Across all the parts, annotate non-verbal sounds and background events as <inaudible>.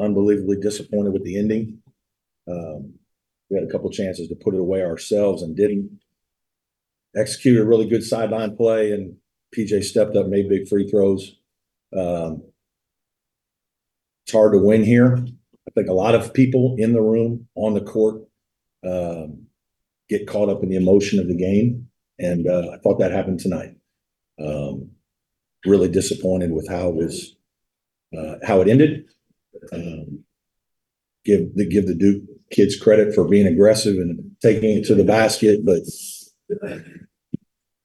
unbelievably disappointed with the ending. Um, we had a couple chances to put it away ourselves and didn't. Executed a really good sideline play and PJ stepped up, made big free throws. Um, it's hard to win here. I think a lot of people in the room, on the court, um, get caught up in the emotion of the game. And, uh, I thought that happened tonight. Um, really disappointed with how it was, uh, how it ended. Um, give the, give the Duke kids credit for being aggressive and taking it to the basket, but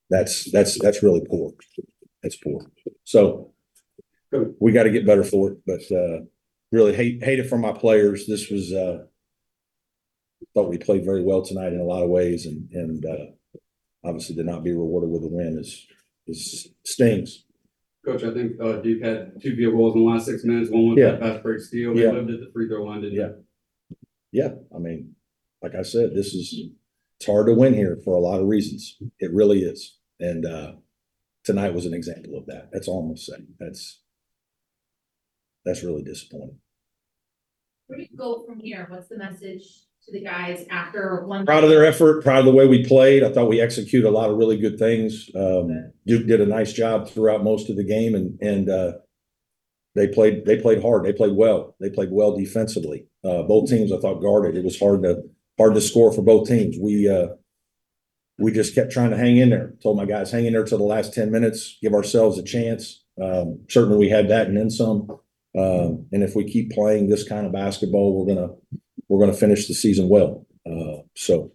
that's, that's, that's really poor. That's poor. So we got to get better for it, but, uh, really hate, hate it for my players. This was, uh, thought we played very well tonight in a lot of ways and, and, uh, obviously did not be rewarded with a win is, is stings. Coach, I think, uh, Duke had two field goals in the last six minutes, one with Yeah. that fast break steal, they Yeah. lived at the free throw line, didn't they? Yeah. Yeah, I mean, like I said, this is, it's hard to win here for a lot of reasons. It really is. And, uh, tonight was an example of that. That's all I'm gonna say. That's, that's really disappointing. Where do you go from here? What's the message to the guys after one? Proud of their effort, proud of the way we played. I thought we executed a lot of really good things. Um, Duke did a nice job throughout most of the game and, and, uh, they played, they played hard. They played well. They played well defensively. Uh, both teams, I thought guarded. It was hard to, hard to score for both teams. We, uh, we just kept trying to hang in there. Told my guys, hang in there till the last ten minutes, give ourselves a chance. Um, certainly we had that and then some. Um, and if we keep playing this kind of basketball, we're gonna, we're gonna finish the season well. Uh, so,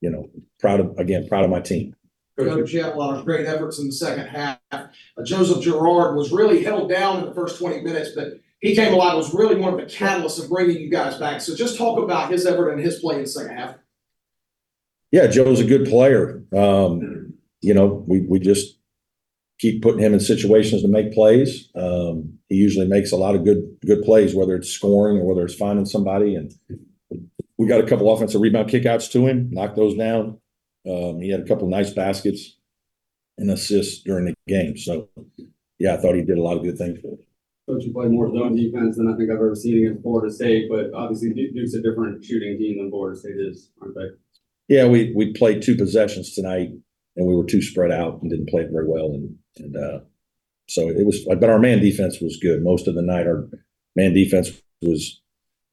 you know, proud of, again, proud of my team. Coach, you a lot of great efforts in the second half. Uh, Joseph Girard was really held down in the first twenty minutes, but he came alive, was really one of the catalysts of bringing you guys back. So just talk about his effort and his play in the second half. Yeah, Joe's a good player. Um, you know, we, we just keep putting him in situations to make plays. Um, he usually makes a lot of good, good plays, whether it's scoring or whether it's finding somebody and we got a couple offensive rebound kickouts to him, knocked those down. Um, he had a couple nice baskets and assists during the game. So, yeah, I thought he did a lot of good things for us. Coach, you play more zone defense than I think I've ever seen against Florida State, but obviously Duke- Duke's a different shooting team than Florida State is, aren't they? Yeah, we, we played two possessions tonight and we were too spread out and didn't play it very well and, and, uh, so it was, but our man defense was good. Most of the night, our man defense was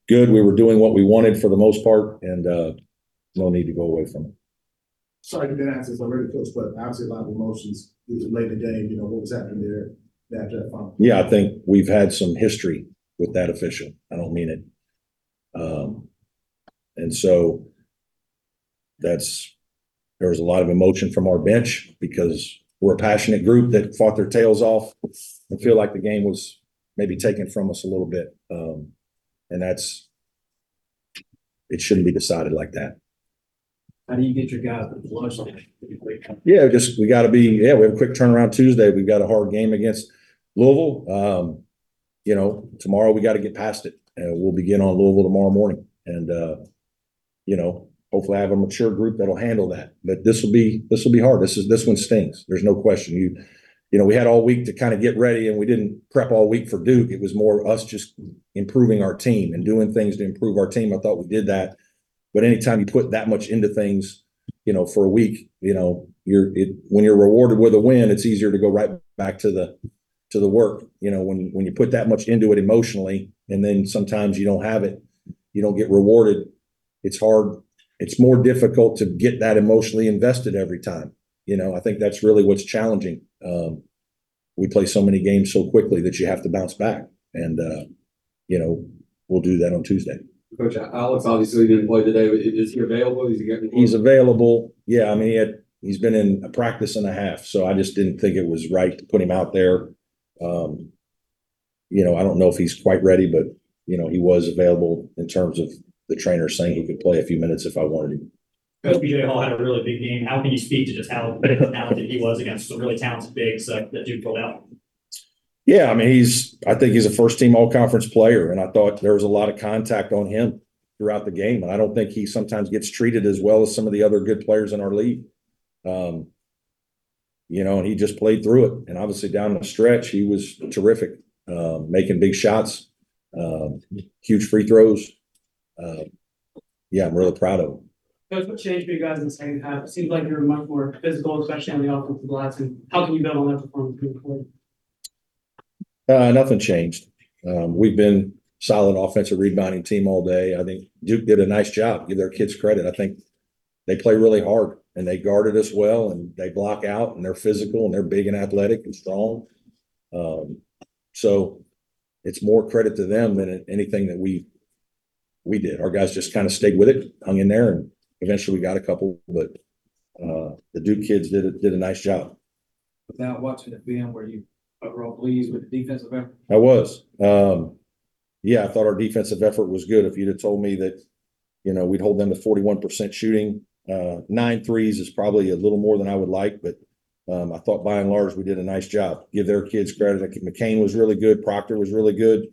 good. We were doing what we wanted for the most part and, uh, no need to go away from it. Sorry to didn't answer this already, coach, but obviously a lot of emotions. It was late in the game, you know, what was happening there after that final? Yeah, I think we've had some history with that official. I don't mean it. Um, and so that's, there was a lot of emotion from our bench because we're a passionate group that fought their tails off and feel like the game was maybe taken from us a little bit. Um, and that's, it shouldn't be decided like that. How do you get your guys to flush? Yeah, just, we gotta be, yeah, we have a quick turnaround Tuesday. We've got a hard game against Louisville. Um, you know, tomorrow we gotta get past it. And we'll begin on Louisville tomorrow morning. And, uh, you know, hopefully I have a mature group that'll handle that. But this will be, this will be hard. This is, this one stings. There's no question. You, you know, we had all week to kind of get ready and we didn't prep all week for Duke. It was more us just improving our team and doing things to improve our team. I thought we did that. But anytime you put that much into things, you know, for a week, you know, you're, it, when you're rewarded with a win, it's easier to go right back to the, to the work. You know, when, when you put that much into it emotionally and then sometimes you don't have it, you don't get rewarded. It's hard. It's more difficult to get that emotionally invested every time. You know, I think that's really what's challenging. Um, we play so many games so quickly that you have to bounce back. And, uh, you know, we'll do that on Tuesday. Coach, Alex obviously didn't play today. Is he available? Is he getting? He's available. Yeah, I mean, he had, he's been in a practice and a half, so I just didn't think it was right to put him out there. Um, you know, I don't know if he's quite ready, but, you know, he was available in terms of the trainer saying he could play a few minutes if I wanted him. Coach PJ Hall had a really big game. How can you speak to just how <laughs> talented he was against some really talented bigs uh, that Duke pulled out? Yeah, I mean, he's, I think he's a first team all conference player, and I thought there was a lot of contact on him throughout the game. And I don't think he sometimes gets treated as well as some of the other good players in our league. Um, you know, and he just played through it. And obviously down the stretch, he was terrific, um, making big shots. Um, huge free throws. Uh, yeah, I'm really proud of them. Coach, what changed for you guys in the second half? It seems like you're much more physical, especially on the offensive glass, and how can you build on that performance moving forward? Uh, nothing changed. Um, we've been solid offensive rebounding team all day. I think Duke did a nice job. Give their kids credit. I think they play really hard and they guarded us well and they block out and they're physical and they're big and athletic and strong. Um, so it's more credit to them than anything that we we did. Our guys just kind of stayed with it, hung in there, and eventually we got a couple. But uh, the Duke kids did a, did a nice job. Without watching the film, were you overall pleased with the defensive effort? I was. Um, yeah, I thought our defensive effort was good. If you'd have told me that, you know, we'd hold them to forty-one percent shooting, uh, nine threes is probably a little more than I would like, but um, I thought by and large, we did a nice job. Give their kids credit. I think McCain was really good. Proctor was really good.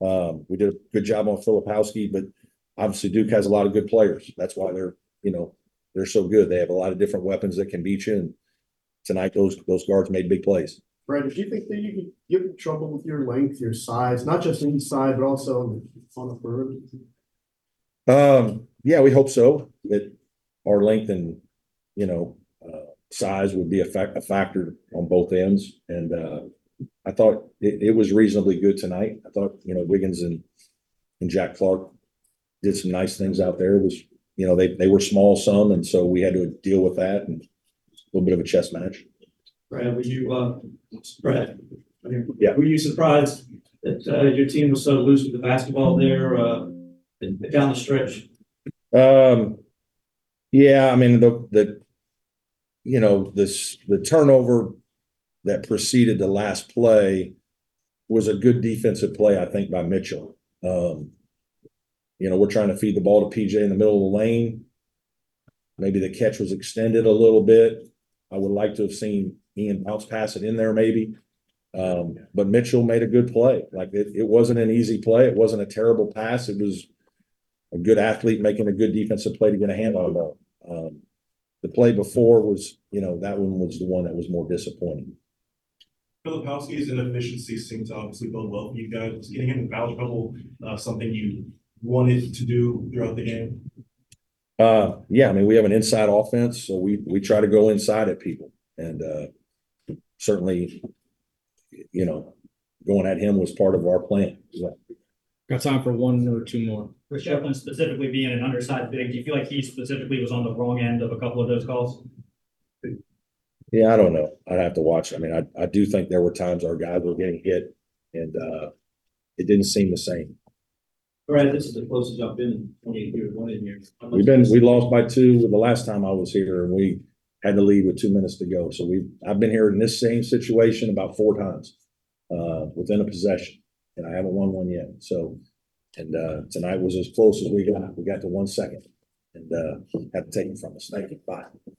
Um, we did a good job on Filipowski, but obviously Duke has a lot of good players. That's why they're, you know, they're so good. They have a lot of different weapons that can beat you. And tonight, those, those guards made big plays. Brandon, do you think that you could get in trouble with your length, your size, not just inside, but also on the perimeter? Um, yeah, we hope so, that our length and, you know, uh, size would be a fac- a factor on both ends. And, uh, I thought it, it was reasonably good tonight. I thought, you know, Wiggins and, and Jack Clark did some nice things out there. It was, you know, they, they were small some, and so we had to deal with that and a little bit of a chess match. Brad, were you, uh, Brad? Yeah. Were you surprised that, uh, your team was so loose with the basketball there, uh, down the stretch? Um, yeah, I mean, the, the, you know, this, the turnover that preceded the last play was a good defensive play, I think, by Mitchell. Um, you know, we're trying to feed the ball to PJ in the middle of the lane. Maybe the catch was extended a little bit. I would like to have seen Ian bounce pass it in there maybe. Um, but Mitchell made a good play. Like it, it wasn't an easy play. It wasn't a terrible pass. It was a good athlete making a good defensive play to get a hand on the ball. Um, the play before was, you know, that one was the one that was more disappointing. Filipowski's inefficiencies seem to obviously bode well for you guys. Was getting him in foul trouble, uh, something you wanted to do throughout the game? Uh, yeah, I mean, we have an inside offense, so we, we try to go inside at people and, uh, certainly, you know, going at him was part of our plan. Got time for one or two more. For Schieffelin specifically being an undersized big, do you feel like he specifically was on the wrong end of a couple of those calls? Yeah, I don't know. I'd have to watch. I mean, I, I do think there were times our guys were getting hit and, uh, it didn't seem the same. Brad, this is the closest I've been in twenty-eight years, one in here. We've been, we lost by two the last time I was here and we had to leave with two minutes to go. So we, I've been here in this same situation about four times, uh, within a possession. And I haven't won one yet. So, and, uh, tonight was as close as we got. We got to one second and, uh, had to take it from us. Thank you. Bye.